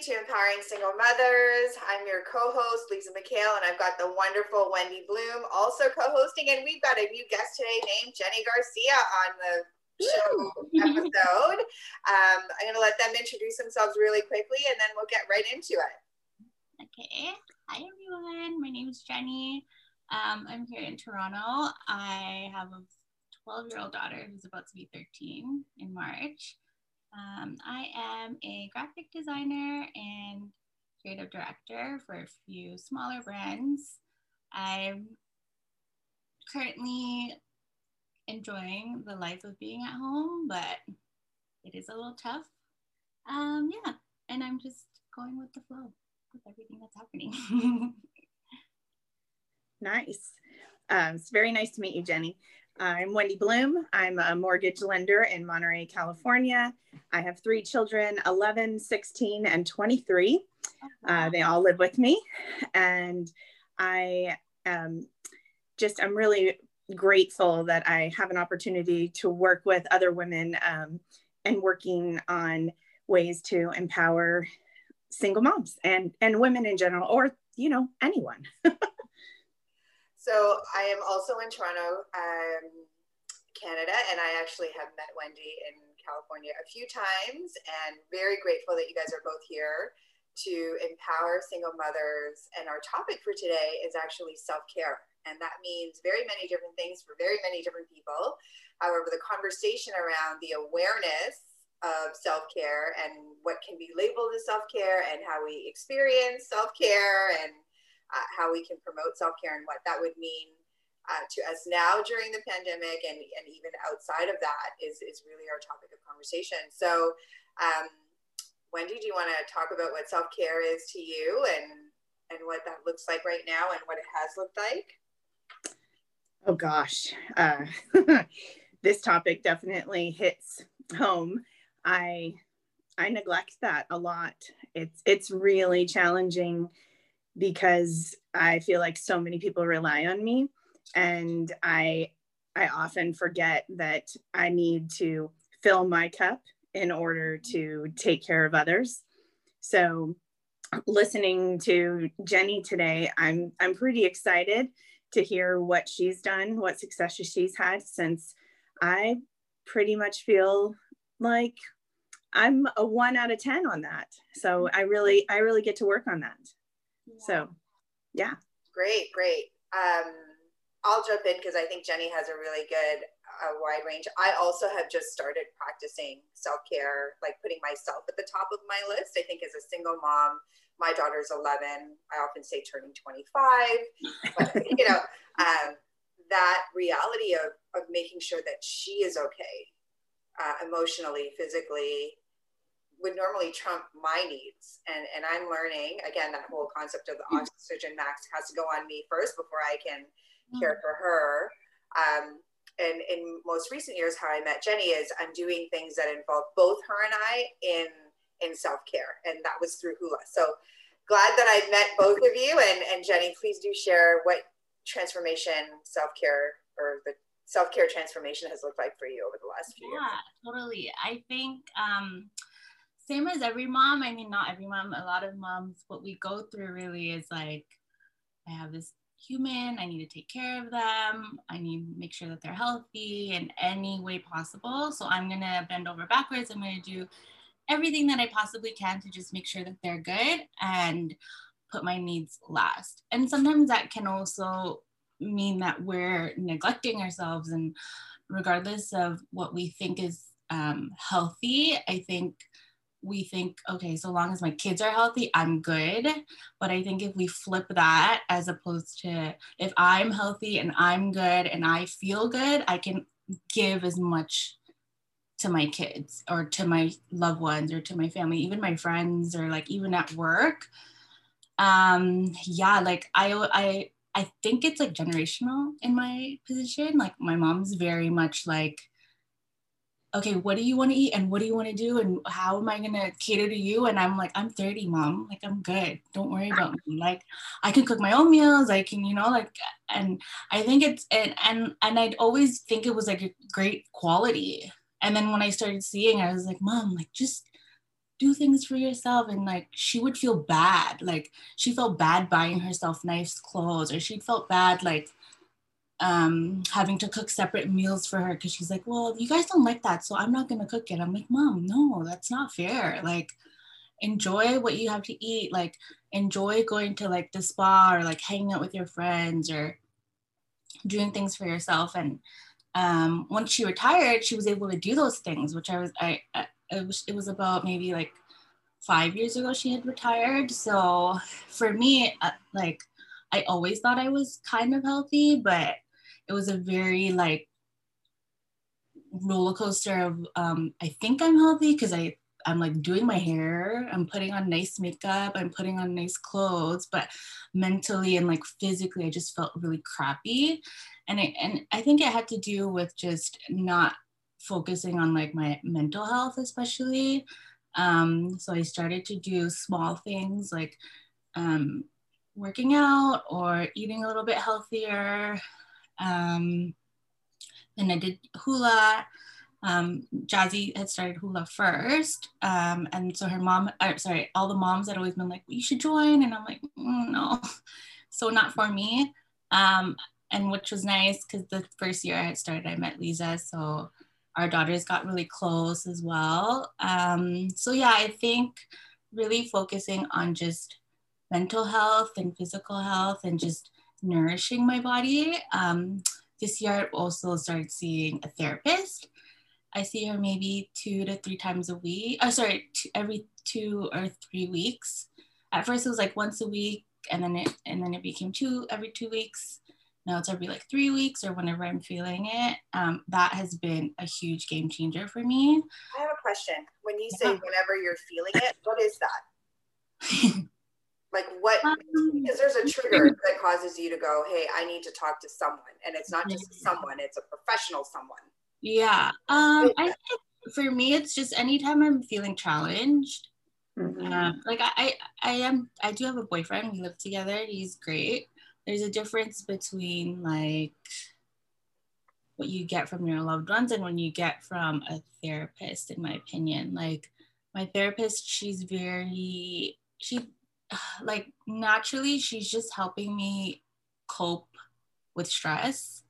everybody, to Empowering Single Mothers. I'm your co host, Liza McHale, and I've got the wonderful Wendy Bloom also co hosting. And we've got a new guest today named Jenni Garcia on the show episode. Um, I'm going to let them introduce themselves really quickly and then we'll get right into it. Okay. Hi, everyone. My name is Jenni. Um, I'm here in Toronto. I have a 12 year old daughter who's about to be 13 in March. Um, I am a graphic designer and creative director for a few smaller brands. I'm currently enjoying the life of being at home, but it is a little tough. Um, yeah, and I'm just going with the flow with everything that's happening. nice. Um, it's very nice to meet you, Jenni. I'm Wendy Bloom. I'm a mortgage lender in Monterey, California. I have three children 11, 16, and 23. Uh, they all live with me. And I um, just, I'm really grateful that I have an opportunity to work with other women um, and working on ways to empower single moms and, and women in general, or, you know, anyone. So I am also in Toronto, um, Canada, and I actually have met Wendy in California a few times and very grateful that you guys are both here to empower single mothers. And our topic for today is actually self care. And that means very many different things for very many different people. However, the conversation around the awareness of self care and what can be labeled as self care and how we experience self care and uh, how we can promote self-care and what that would mean uh, to us now during the pandemic and, and even outside of that is, is really our topic of conversation. So, um, Wendy, do you want to talk about what self-care is to you and, and what that looks like right now and what it has looked like? Oh gosh, uh, this topic definitely hits home. I I neglect that a lot. It's it's really challenging because I feel like so many people rely on me and I I often forget that I need to fill my cup in order to take care of others. So listening to Jenni today, I'm I'm pretty excited to hear what she's done, what successes she's had since I pretty much feel like I'm a 1 out of 10 on that. So I really I really get to work on that. So, yeah. Great, great. Um, I'll jump in because I think Jenni has a really good uh, wide range. I also have just started practicing self care, like putting myself at the top of my list. I think as a single mom, my daughter's 11. I often say turning 25, but you know, um, that reality of, of making sure that she is okay uh, emotionally, physically, would normally trump my needs. And, and I'm learning, again, that whole concept of the mm. oxygen max has to go on me first before I can care mm. for her. Um, and in most recent years, how I met Jenni is I'm doing things that involve both her and I in, in self-care. And that was through Hula. So glad that I've met both of you. And, and Jenni, please do share what transformation self-care or the self-care transformation has looked like for you over the last few yeah, years. Yeah, totally. I think, um, same as every mom. I mean, not every mom, a lot of moms, what we go through really is like, I have this human, I need to take care of them, I need to make sure that they're healthy in any way possible. So I'm gonna bend over backwards, I'm gonna do everything that I possibly can to just make sure that they're good and put my needs last. And sometimes that can also mean that we're neglecting ourselves and regardless of what we think is um, healthy, I think we think, okay, so long as my kids are healthy, I'm good. But I think if we flip that as opposed to if I'm healthy and I'm good and I feel good, I can give as much to my kids or to my loved ones or to my family, even my friends or like even at work. Um, yeah, like I I I think it's like generational in my position. Like my mom's very much like okay, what do you want to eat and what do you want to do and how am I going to cater to you? And I'm like, I'm 30, mom. Like, I'm good. Don't worry about me. Like, I can cook my own meals. I can, you know, like, and I think it's, and, and, and I'd always think it was like a great quality. And then when I started seeing, I was like, mom, like, just do things for yourself and like she would feel bad like she felt bad buying herself nice clothes or she felt bad like um having to cook separate meals for her because she's like well you guys don't like that so i'm not to cook it. I'm like mom no that's not fair. Like enjoy what you have to eat. Like enjoy going to like the spa or like hanging out with your friends or doing things for yourself. And um, once she retired she was able to do those things which i was i, I it was it was about maybe like five years ago she had retired. So for me uh, like i always thought i was kind of healthy but it was a very like roller coaster of um, i think i'm healthy because i I'm like doing my hair, I'm putting on nice makeup, I'm putting on nice clothes, but mentally and like physically, I just felt really crappy. And it, and I think it had to do with just not focusing on like my mental health, especially. Um, so I started to do small things like um, working out or eating a little bit healthier. Um, and I did hula um, Jazzy had started hula first. Um, and so her mom, uh, sorry, all the moms had always been like, well, you should join. And I'm like, mm, no, so not for me. Um, and which was nice because the first year I had started, I met Liza. So our daughters got really close as well. Um, so yeah, I think really focusing on just mental health and physical health and just nourishing my body. Um, this year I also started seeing a therapist I see her maybe two to three times a week. Oh, sorry, two, every two or three weeks. At first, it was like once a week, and then it and then it became two every two weeks. Now it's every like three weeks or whenever I'm feeling it. Um, that has been a huge game changer for me. I have a question. When you say yeah. whenever you're feeling it, what is that? like what um, because there's a trigger that causes you to go hey i need to talk to someone and it's not just someone it's a professional someone yeah. Um, I think for me, it's just anytime I'm feeling challenged. Mm-hmm. Um, like I, I, I am, I do have a boyfriend. We live together. He's great. There's a difference between like what you get from your loved ones and when you get from a therapist, in my opinion. Like my therapist, she's very, she, like naturally, she's just helping me cope with stress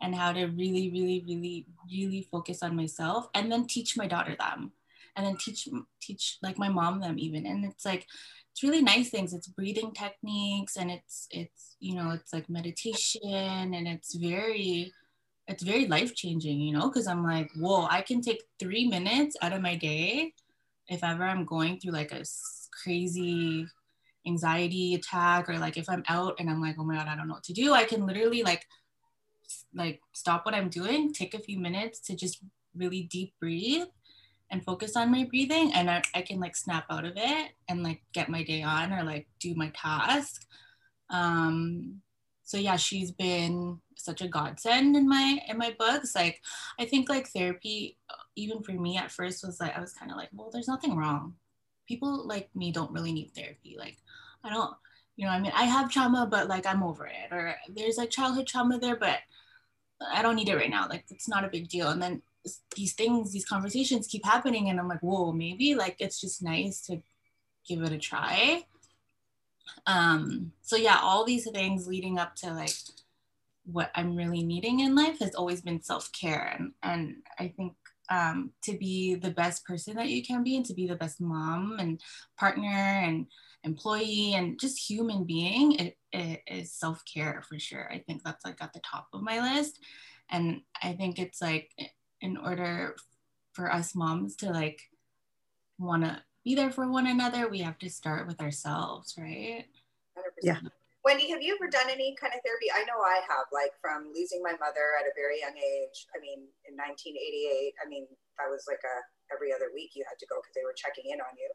and how to really, really, really, really focus on myself and then teach my daughter them and then teach, teach like my mom them even. And it's like, it's really nice things. It's breathing techniques and it's, it's, you know, it's like meditation and it's very, it's very life changing, you know, because I'm like, whoa, I can take three minutes out of my day if ever I'm going through like a crazy anxiety attack or like if I'm out and I'm like, oh my God, I don't know what to do, I can literally like like stop what I'm doing, take a few minutes to just really deep breathe and focus on my breathing and I, I can like snap out of it and like get my day on or like do my task. Um so yeah, she's been such a godsend in my in my books. Like I think like therapy even for me at first was like I was kind of like, well, there's nothing wrong. People like me don't really need therapy. Like I don't you know i mean i have trauma but like i'm over it or there's like childhood trauma there but I don't need it right now. Like it's not a big deal. And then these things, these conversations keep happening, and I'm like, whoa, maybe like it's just nice to give it a try. Um, so yeah, all these things leading up to like what I'm really needing in life has always been self-care. And and I think um, to be the best person that you can be and to be the best mom and partner and employee and just human being it, it is self-care for sure. I think that's like at the top of my list. And i think it's like in order for us moms to like want to be there for one another we have to start with ourselves right? 100%. yeah. Wendy have you ever done any kind of therapy? I know i have like from losing my mother at a very young age. I mean in 1988 i mean that was like a every other week you had to go because they were checking in on you.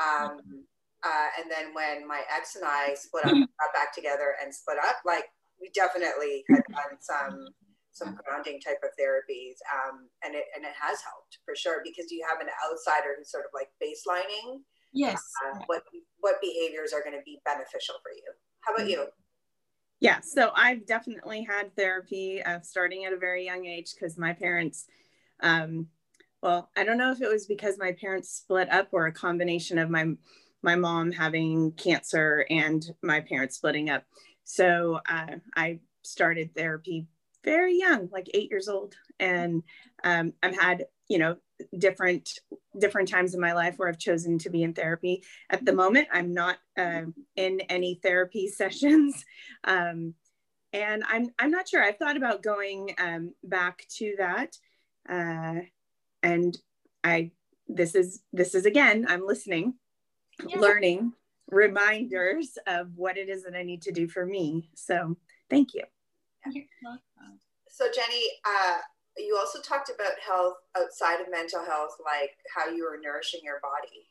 Um, mm-hmm uh, and then when my ex and I split up, got back together and split up, like we definitely had done some some grounding type of therapies, um, and it and it has helped for sure because you have an outsider who's sort of like baselining. Yes. Uh, what what behaviors are going to be beneficial for you? How about you? Yeah, so I've definitely had therapy uh, starting at a very young age because my parents um, well, I don't know if it was because my parents split up or a combination of my my mom having cancer and my parents splitting up. So uh, I started therapy very young, like eight years old, and um, I've had you know different different times in my life where I've chosen to be in therapy. At the moment, I'm not uh, in any therapy sessions, um, and I'm I'm not sure. I've thought about going um, back to that, uh, and I this is this is again I'm listening, yeah. learning reminders of what it is that I need to do for me. So thank you. So Jenni, uh, you also talked about health outside of mental health, like how you are nourishing your body.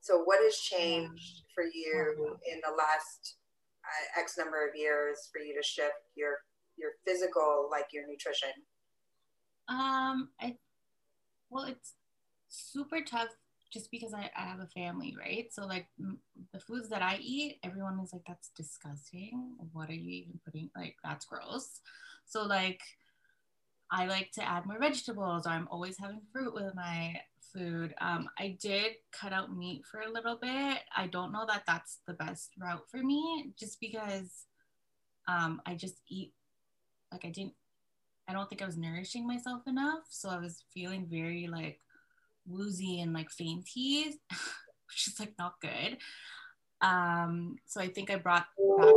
So, what has changed for you in the last uh, X number of years for you to shift your your physical, like your nutrition? Um, I well, it's super tough just because I, I have a family, right? So like m- the foods that I eat, everyone is like, that's disgusting. What are you even putting? Like that's gross. So like I like to add more vegetables. I'm always having fruit with my food. Um, I did cut out meat for a little bit. I don't know that that's the best route for me, just because um, I just eat like I didn't. I don't think I was nourishing myself enough, so I was feeling very like woozy and like fainty, which is like not good. Um, so I think I brought back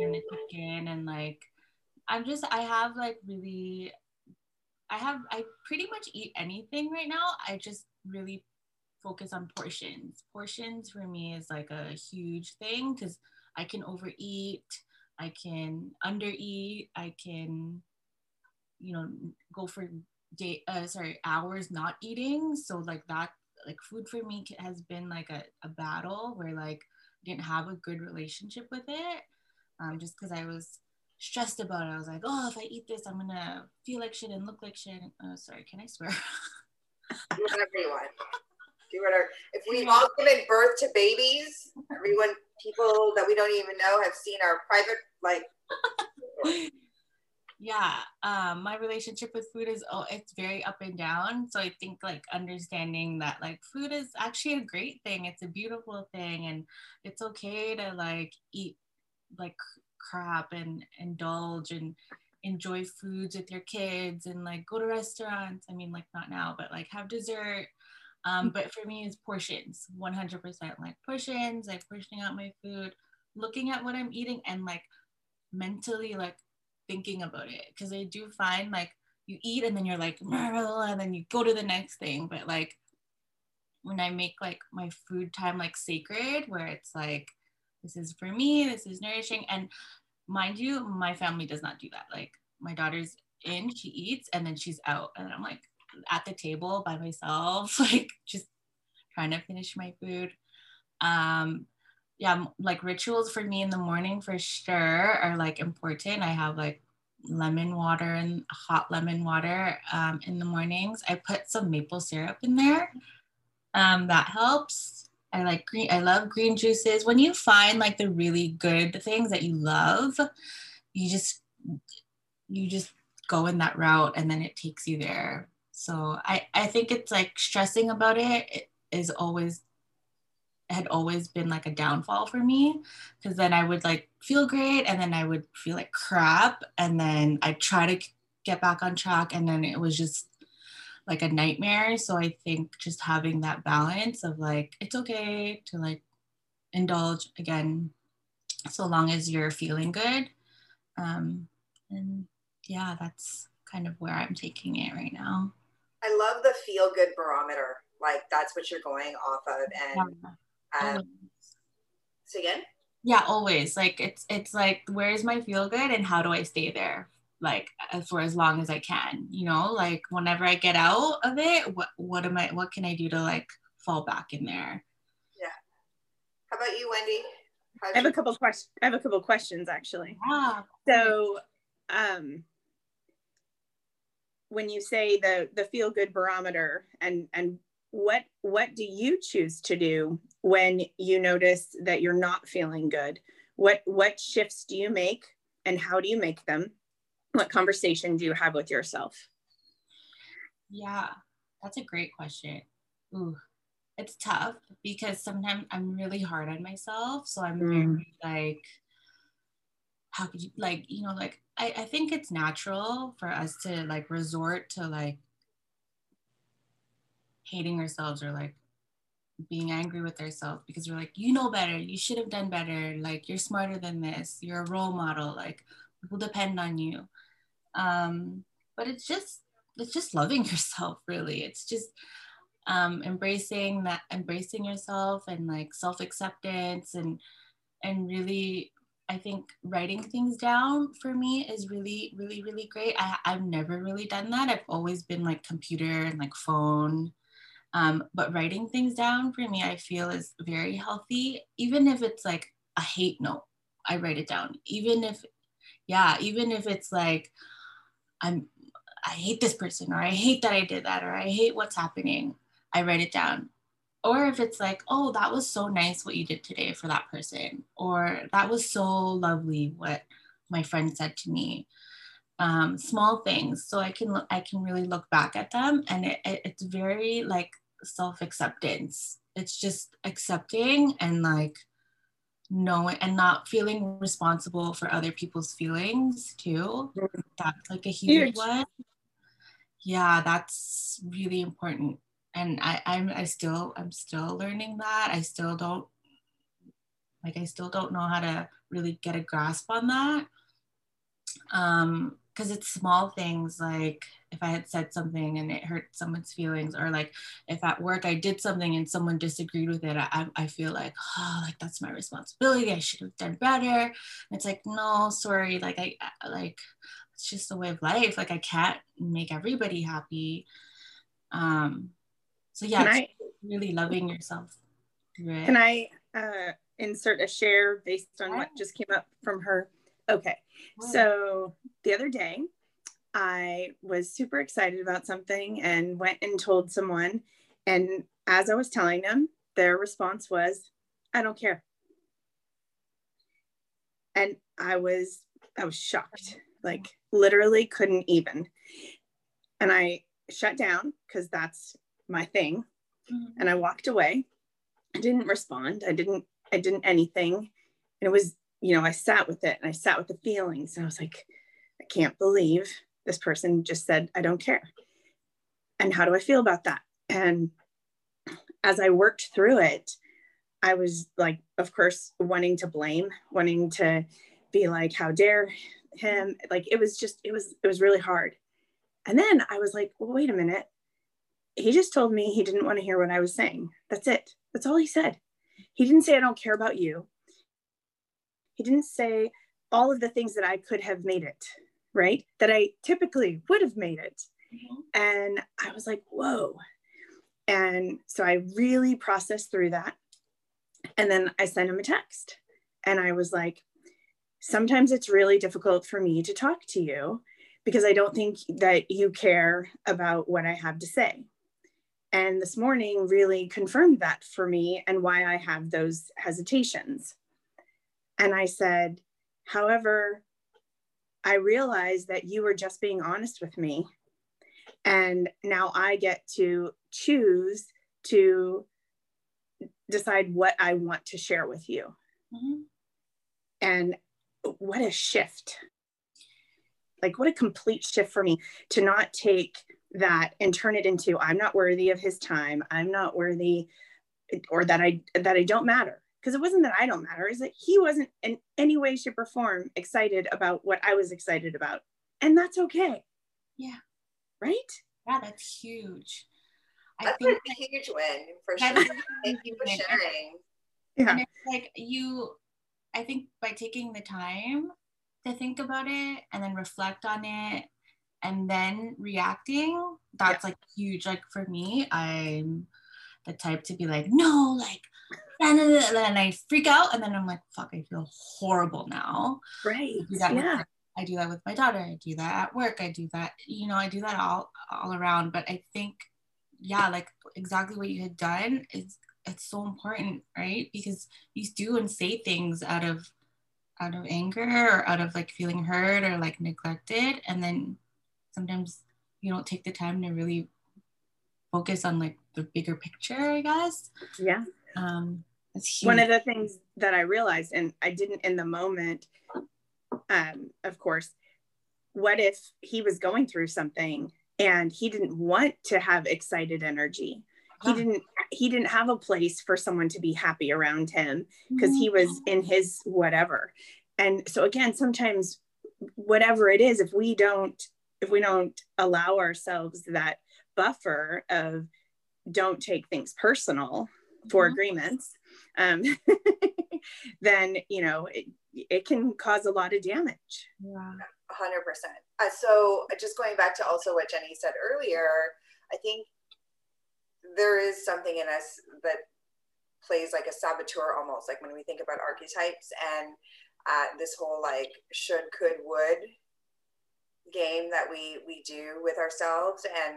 and chicken and like I'm just I have like really I have I pretty much eat anything right now. I just really focus on portions. Portions for me is like a huge thing because I can overeat, I can undereat, I can, you know, go for day uh, sorry hours not eating. So like that like food for me has been like a, a battle where like I didn't have a good relationship with it. Um, just because I was stressed about it. I was like, oh, if I eat this, I'm gonna feel like shit and look like shit. Uh, sorry, can I swear? Do whatever you want. Do whatever. If we've all given birth to babies, everyone, people that we don't even know have seen our private like. yeah, um, my relationship with food is oh, it's very up and down. So I think like understanding that like food is actually a great thing. It's a beautiful thing, and it's okay to like eat like crap and indulge and enjoy foods with your kids and like go to restaurants. I mean, like not now, but like have dessert. Um, but for me, it's portions, 100% like portions, like portioning out my food, looking at what I'm eating and like mentally like thinking about it. Cause I do find like you eat and then you're like, and then you go to the next thing. But like when I make like my food time like sacred, where it's like, this is for me, this is nourishing. And mind you, my family does not do that. Like my daughter's in, she eats, and then she's out. And I'm like at the table by myself, like just trying to finish my food. Um, yeah, like rituals for me in the morning for sure are like important. I have like lemon water and hot lemon water um, in the mornings. I put some maple syrup in there. Um, that helps. I like green, I love green juices. When you find like the really good things that you love, you just, you just go in that route and then it takes you there. So I, I think it's like stressing about it, it is always had always been like a downfall for me because then I would like feel great and then I would feel like crap and then I try to get back on track and then it was just like a nightmare. So I think just having that balance of like, it's okay to like indulge again, so long as you're feeling good. Um, and yeah, that's kind of where I'm taking it right now. I love the feel good barometer. Like that's what you're going off of. And yeah. Um, so again? Yeah, always. Like it's it's like where's my feel good and how do I stay there like for as long as I can, you know, like whenever I get out of it, what what am I what can I do to like fall back in there? Yeah. How about you, Wendy? How'd I have you- a couple questions. I have a couple questions actually. Yeah. So um when you say the the feel good barometer and and what what do you choose to do when you notice that you're not feeling good what what shifts do you make and how do you make them what conversation do you have with yourself yeah That's a great question. Ooh, it's tough because sometimes I'm really hard on myself. So I'm mm. very like, how could you like, you know, like I, I think it's natural for us to like resort to like hating ourselves or like being angry with ourselves because we're like, you know better, you should have done better, like you're smarter than this, you're a role model, like people depend on you. Um, but it's just it's just loving yourself really. It's just um, embracing that embracing yourself and like self-acceptance and and really I think writing things down for me is really, really, really great. I, I've never really done that. I've always been like computer and like phone um, but writing things down for me, I feel is very healthy. Even if it's like a hate note, I write it down. Even if, yeah, even if it's like, I'm, I hate this person, or I hate that I did that, or I hate what's happening, I write it down. Or if it's like, oh, that was so nice what you did today for that person, or that was so lovely what my friend said to me. Um, small things so i can i can really look back at them and it, it, it's very like self acceptance. It's just accepting and like knowing and not feeling responsible for other people's feelings too. That's like a huge, huge. one. Yeah, that's really important. And I, I'm I still I'm still learning that. I still don't like I still don't know how to really get a grasp on that. Um, because it's small things like if I had said something and it hurt someone's feelings, or like if at work I did something and someone disagreed with it, I, I feel like, oh, like that's my responsibility. I should have done better. And it's like, no, sorry. Like I, like, it's just a way of life. Like I can't make everybody happy. Um, so yeah, I, really loving yourself. Can I uh, insert a share based on what just came up from her? Okay. So the other day, I was super excited about something and went and told someone. And as I was telling them, their response was, I don't care. And I was, I was shocked, like literally couldn't even. And I shut down because that's my thing. Mm-hmm. And I walked away. I didn't respond. I didn't, I didn't anything. And it was, you know, I sat with it and I sat with the feelings. And I was like, I can't believe this person just said, I don't care. And how do I feel about that? And as I worked through it, I was like, of course, wanting to blame, wanting to be like, how dare him? Like it was just, it was, it was really hard. And then I was like, well, wait a minute. He just told me he didn't want to hear what I was saying. That's it. That's all he said. He didn't say, I don't care about you. He didn't say all of the things that I could have made it right? That I typically would have made it. Mm-hmm. And I was like, whoa. And so I really processed through that. And then I sent him a text and I was like, sometimes it's really difficult for me to talk to you because I don't think that you care about what I have to say. And this morning really confirmed that for me and why I have those hesitations. And I said, however, I realized that you were just being honest with me. And now I get to choose to decide what I want to share with you. Mm-hmm. And what a shift. Like, what a complete shift for me to not take that and turn it into I'm not worthy of his time. I'm not worthy or that I that I don't matter because it wasn't that I don't matter, is that he wasn't in any way, shape, or form excited about what I was excited about. And that's okay. Yeah. Right? Yeah, that's huge. I that's think a huge win for sure. Thank you for sharing. Yeah. And it's like you, I think by taking the time to think about it and then reflect on it and then reacting, that's yeah. like huge. Like for me, I'm the type to be like, no, like and then I freak out, and then I'm like, fuck, I feel horrible now. Right. I do that, yeah. with, I do that with my daughter. I do that at work. I do that, you know, I do that all all around. But I think, yeah, like exactly what you had done is it's so important, right? Because you do and say things out of out of anger or out of like feeling hurt or like neglected, and then sometimes you don't take the time to really focus on like the bigger picture, I guess. Yeah. Um, One of the things that I realized, and I didn't in the moment, um, of course, what if he was going through something and he didn't want to have excited energy? He didn't he didn't have a place for someone to be happy around him because he was Mm-hmm. in his whatever. And so again, sometimes whatever it is, if we don't if we don't allow ourselves that buffer of don't take things personal for Mhm. agreements um, then you know it, it can cause a lot of damage Yeah. 100%. Uh, so, uh, just going back to also what Jenni said earlier, I think there is something in us that plays like a saboteur almost, like when we think about archetypes and uh, this whole like should, could, would game that we we do with ourselves, and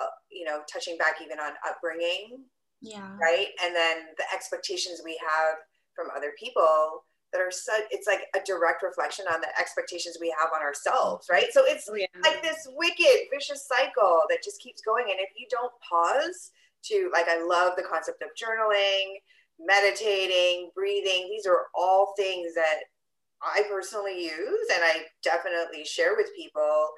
uh, you know, touching back even on upbringing Yeah. right and then the expectations we have from other people that are such it's like a direct reflection on the expectations we have on ourselves right so it's oh, yeah. like this wicked vicious cycle that just keeps going and if you don't pause to like i love the concept of journaling meditating breathing these are all things that i personally use and i definitely share with people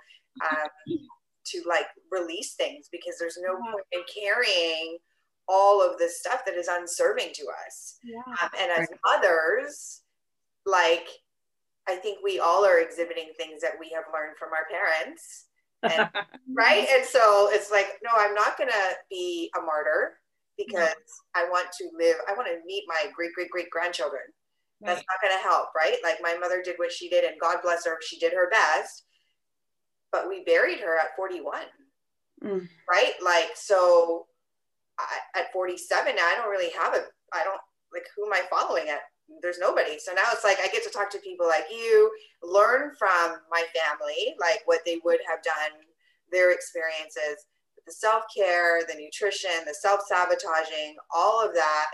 um, to like release things because there's no point in carrying all of this stuff that is unserving to us. Yeah. um, and as Right. mothers like i think we all are exhibiting things that we have learned from our parents. And, right? And so it's like no i'm not gonna be a martyr because i want to live i want to meet my great great great grandchildren. That's not going to help right? Like my mother did what she did and god bless her she did her best but we buried her at 41 Mm. right? Like so I, at 47 now i don't really have a i don't like who am i following? At there's nobody. So now it's like i get to talk to people like you learn from my family like what they would have done their experiences the self-care the nutrition the self-sabotaging all of that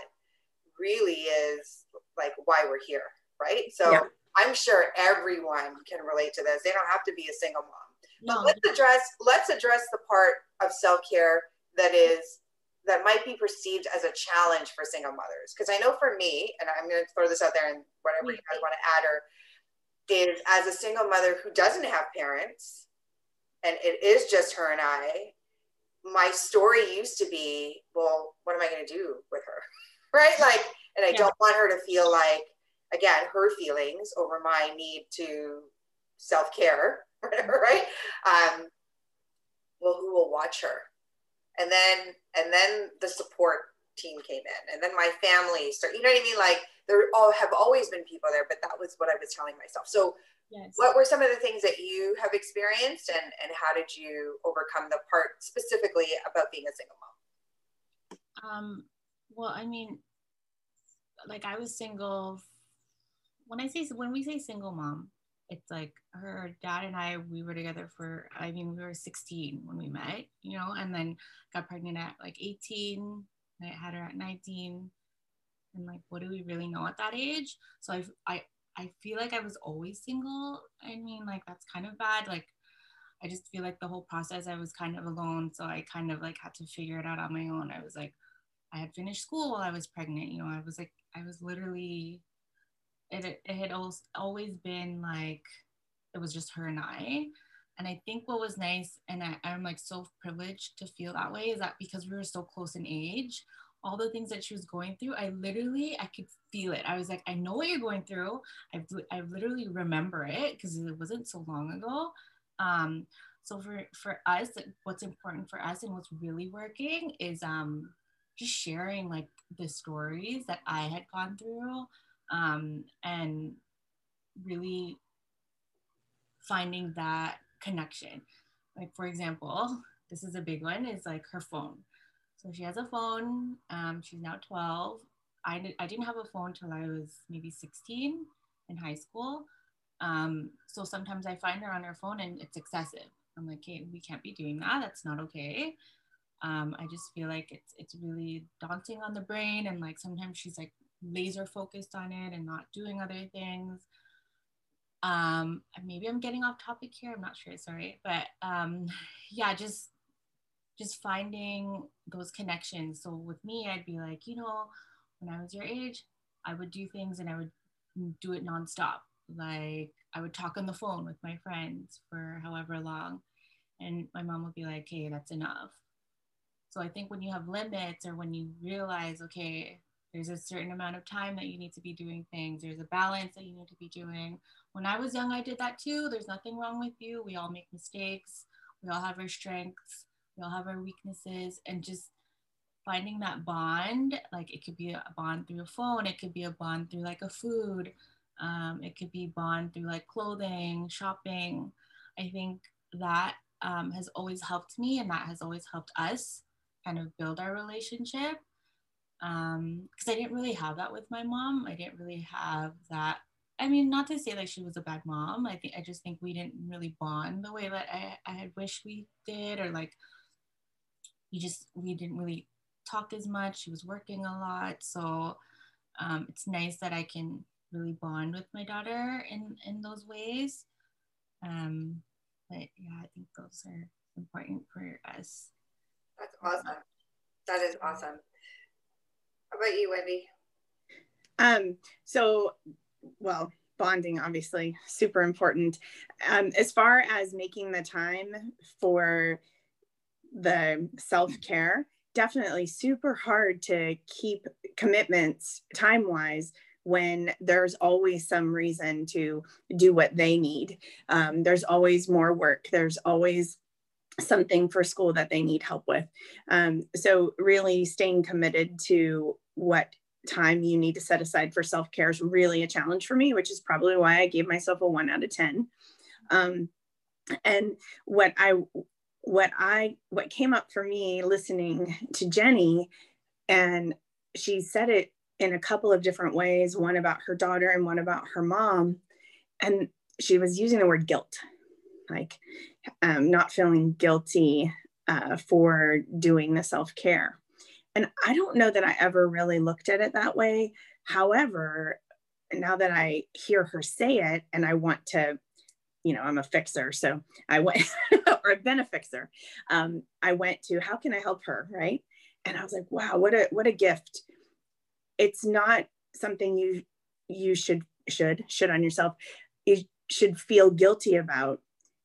really is like why we're here right? So Yeah. i'm sure everyone can relate to this. They don't have to be a single mom. But No. let's address let's address the part of self-care that is that might be perceived as a challenge for single mothers. Because i know for me and i'm going to throw this out there and whatever you guys want to add or is as a single mother who doesn't have parents and it is just her and i my story used to be well what am i going to do with her? Right? Like and i Yeah. don't want her to feel like again her feelings over my need to self-care right? Um well who will watch her? And then and then the support team came in and then my family start you know what i mean like there all have always been people there but that was what i was telling myself so yes. what were some of the things that you have experienced and and how did you overcome the part specifically about being a single mom Um, well, I mean, like I was single. When I say when we say single mom, it's like her dad and I. We were together for. I mean, we were 16 when we met, you know, and then got pregnant at like 18. And I had her at 19. And like, what do we really know at that age? So I, I, I feel like I was always single. I mean, like that's kind of bad. Like, I just feel like the whole process I was kind of alone. So I kind of like had to figure it out on my own. I was like I had finished school while I was pregnant. You know, I was like, I was literally, it, it had always, been like, it was just her and I. And I think what was nice, and I, I'm like so privileged to feel that way, is that because we were so close in age, all the things that she was going through, I literally, I could feel it. I was like, I know what you're going through. I've, I literally remember it because it wasn't so long ago. Um, so for, for us, what's important for us and what's really working is um, just sharing like the stories that I had gone through um, and really finding that connection. Like, for example, this is a big one is like her phone. So she has a phone. Um, she's now 12. I, I didn't have a phone till I was maybe 16 in high school. Um, so sometimes I find her on her phone and it's excessive. I'm like, hey, we can't be doing that. That's not okay um, I just feel like it's it's really daunting on the brain, and like sometimes she's like laser focused on it and not doing other things. Um, maybe I'm getting off topic here. I'm not sure. Sorry, but um, yeah, just just finding those connections. So with me, I'd be like, you know, when I was your age, I would do things and I would do it nonstop. Like I would talk on the phone with my friends for however long. And my mom would be like, hey, that's enough. So I think when you have limits or when you realize, okay, there's a certain amount of time that you need to be doing things, there's a balance that you need to be doing. When I was young, I did that too. There's nothing wrong with you. We all make mistakes, we all have our strengths, we all have our weaknesses, and just finding that bond like it could be a bond through a phone. It could be a bond through like a food. Um, it could be bond through like clothing shopping. I think that um, has always helped me and that has always helped us kind of build our relationship because um, I didn't really have that with my mom. I didn't really have that. I mean, not to say like she was a bad mom. I think I just think we didn't really bond the way that I, I had wished we did, or like we just we didn't really talk as much. She was working a lot, so um, it's nice that I can really bond with my daughter in in those ways. Um, but yeah, I think those are important for us. That's awesome. That is awesome. How about you, Wendy? Um, so, well, bonding obviously super important. Um, as far as making the time for the self care, definitely super hard to keep commitments time wise when there's always some reason to do what they need. Um, there's always more work. There's always something for school that they need help with. Um, so, really staying committed to what time you need to set aside for self care is really a challenge for me, which is probably why I gave myself a one out of 10. Um, and what I what I what came up for me listening to Jenni, and she said it in a couple of different ways, one about her daughter and one about her mom. And she was using the word guilt, like um, not feeling guilty uh, for doing the self care. And I don't know that I ever really looked at it that way. However, now that I hear her say it and I want to you know, I'm a fixer. So I went, or I've been a fixer. Um, I went to, how can I help her? Right. And I was like, wow, what a, what a gift. It's not something you, you should, should, should on yourself. You should feel guilty about.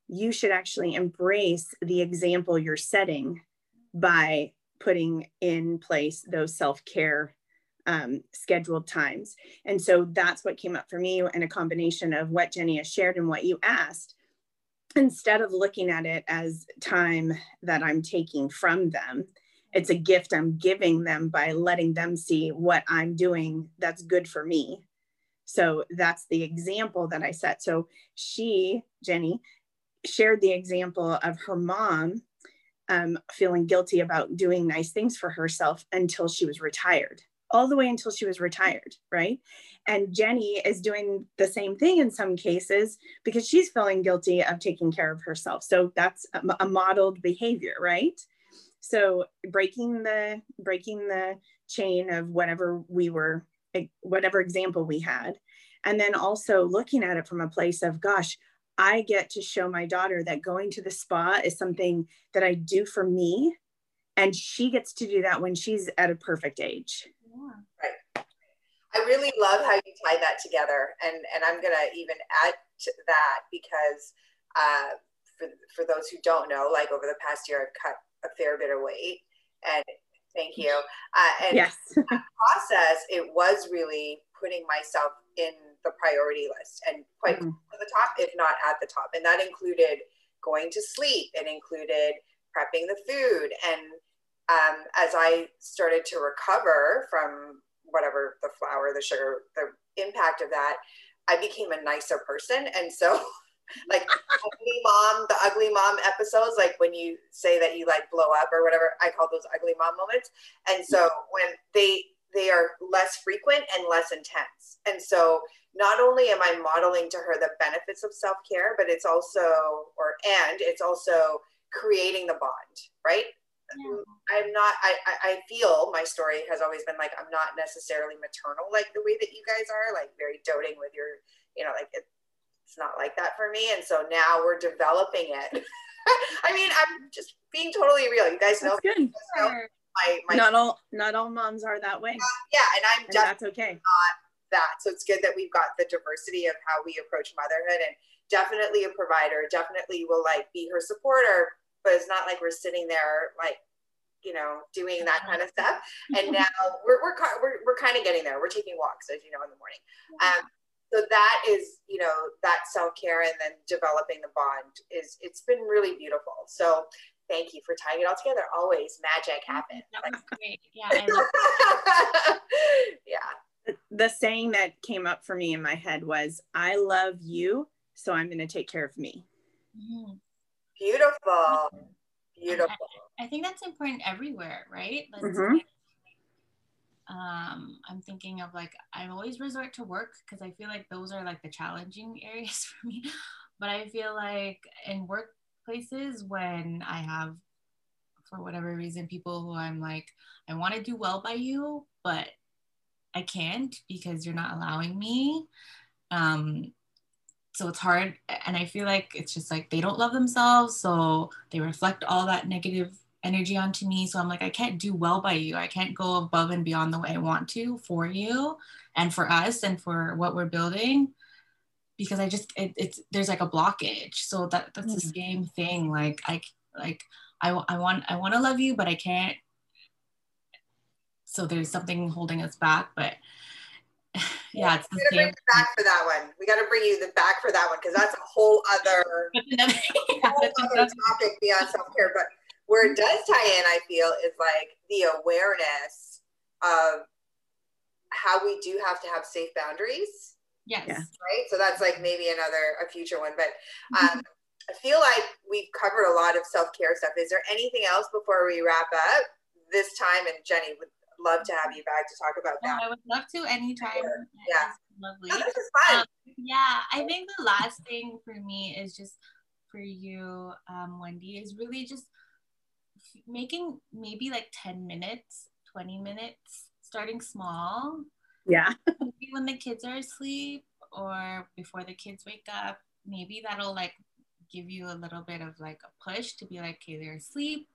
You should actually embrace the example you're setting by putting in place those self-care um, scheduled times. And so that's what came up for me and a combination of what Jenni has shared and what you asked. Instead of looking at it as time that I'm taking from them, it's a gift I'm giving them by letting them see what I'm doing that's good for me. So that's the example that I set. So she, Jenni, shared the example of her mom um, feeling guilty about doing nice things for herself until she was retired all the way until she was retired, right? And Jenni is doing the same thing in some cases because she's feeling guilty of taking care of herself. So that's a, a modeled behavior, right? So breaking the breaking the chain of whatever we were whatever example we had and then also looking at it from a place of gosh I get to show my daughter that going to the spa is something that I do for me and she gets to do that when she's at a perfect age Right. I really love how you tie that together, and and I'm gonna even add to that because uh, for for those who don't know, like over the past year, I've cut a fair bit of weight, and thank you. Uh, and yes. process, it was really putting myself in the priority list and quite mm-hmm. to the top, if not at the top, and that included going to sleep. It included prepping the food and um, as I started to recover from whatever the flour, the sugar, the impact of that, I became a nicer person. And so, like ugly mom, the ugly mom episodes, like when you say that you like blow up or whatever, I call those ugly mom moments. And so when they they are less frequent and less intense. And so not only am I modeling to her the benefits of self-care, but it's also or and it's also creating the bond, right? yeah. I'm not, I, I feel my story has always been like, I'm not necessarily maternal like the way that you guys are, like very doting with your, you know, like it, it's not like that for me. And so now we're developing it I mean, I'm just being totally real. You guys know, good. you guys know my, my Not all not all moms are that way. yeah, and I'm And that's okay. That. So it's good that we've got the diversity of how we approach motherhood and definitely a provider, definitely will like be her supporter, but it's not like we're sitting there like, you know, doing that kind of stuff. And now we're, we're, we're, we're kind of getting there. We're taking walks, as you know, in the morning. Um, so that is, you know, that self-care and then developing the bond is, it's been really beautiful. So thank you for tying it all together. Always magic happens. That was great. Yeah. Yeah. The saying that came up for me in my head was, I love you, so I'm gonna take care of me. Mhm. Beautiful. Beautiful. I think that's important everywhere, right? Like, Mhm. um, I'm thinking of like I always resort to work because I feel like those are like the challenging areas for me. But I feel like in workplaces when I have, for whatever reason, people who I'm like, I want to do well by you, but I can't because you're not allowing me. Um, so it's hard and i feel like it's just like they don't love themselves so they reflect all that negative energy onto me. So i'm like i can't do well by you. I can't go above and beyond the way i want to for you and for us and for what we're building because i just it, it's there's like a blockage. So that that's the same thing. Like i like i, I want i want to love you but i can't so there's something holding us back but yeah it's the We gotta bring same you back for that one. We gotta bring you the back for that one because that's a whole other another- yeah, whole other topic beyond self care. But where it does tie in, I feel, is like the awareness of how we do have to have safe boundaries, yes right? So that's like maybe another a future one. But um, I feel like we've covered a lot of self care stuff. Is there anything else before we wrap up this time? And Jenni would love to have you back to talk about Oh, that. I would love to anytime. Yeah. Lovely. No, this is fun. Um, yeah, I think the last thing for me is just for you, um, Wendy, is really just making maybe like 10 minutes, 20 minutes, starting small. Yeah. Maybe when the kids are asleep or before the kids wake up, maybe that'll like give you a little bit of like a push to be like, okay, they're asleep.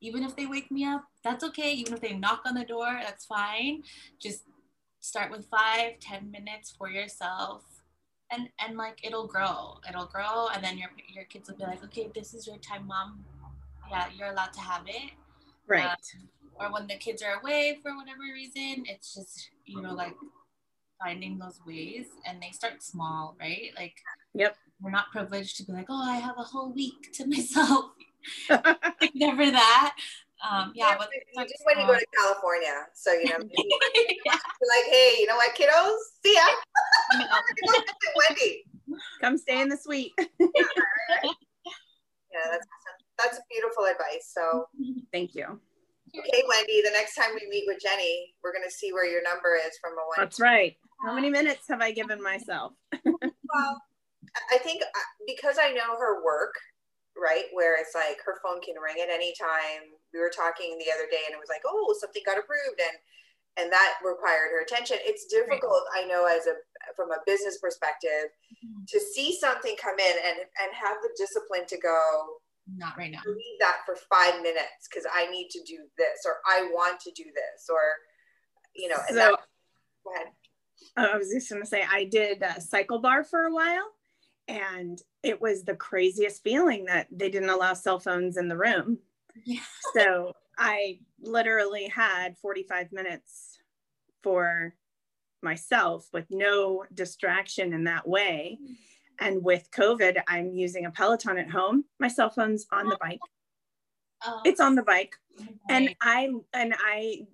Even if they wake me up, that's okay. Even if they knock on the door, that's fine. Just start with five, ten minutes for yourself. And, and like it'll grow it'll grow and then your your kids will be like okay this is your time mom yeah you're allowed to have it Right. um, or when the kids are away for whatever reason it's just you know like finding those ways and they start small right like Yep. we're not privileged to be like oh i have a whole week to myself never that um yeah but you just when you go to California. So you know, yeah, like, hey, you know what, kiddos? See ya. you. Wendy. Come stay in the suite. Yeah, that's awesome. That's beautiful advice. So, Thank you. okay, Wendy, the next time we meet with Jenni, we're gonna see where your number is from a one. That's right. How many minutes have I given myself? Well, I think uh, because I know her work, right, where it's like her phone can ring at any time. We were talking the other day, and it was like, oh, something got approved, and and that required her attention. It's difficult, I know, as a from a business perspective, mm-hmm. to see something come in and and have the discipline to go not right now leave that for five minutes because I need to do this or I want to do this or you know. And So that, go ahead. I was just going to say, I did a CycleBar for a while, and it was the craziest feeling that they didn't allow cell phones in the room. yeah So I literally had 45 minutes for myself with no distraction in that way. And with COVID, I'm using a Peloton at home. My cell phone's on the bike. oh, It's on the bike. Oh, and. I and I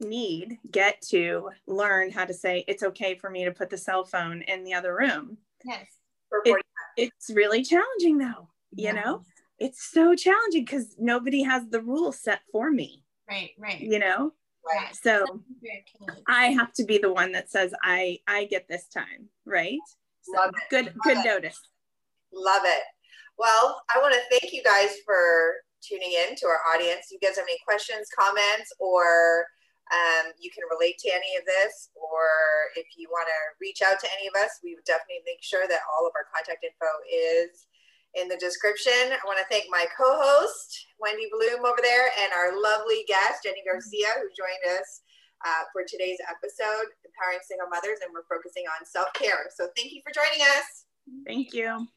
need get to learn how to say it's okay for me to put the cell phone in the other room. yes It- 40 It's really challenging though. You know? It's so challenging because nobody has the rules set for me, right right you know? right. So I have to be the one that says I I get this time, right? So good Love good it. notice. Love it. Well, I want to thank you guys for tuning in to our audience. You guys have any questions, comments, or um, you can relate to any of this, or if you want to reach out to any of us, we would definitely make sure that all of our contact info is in the description. I want to thank my co-host Wendy Bloom over there and our lovely guest Jenni Garcia who joined us uh, for today's episode, Empowering Single Mothers, and we're focusing on self-care. So thank you for joining us. Thank you.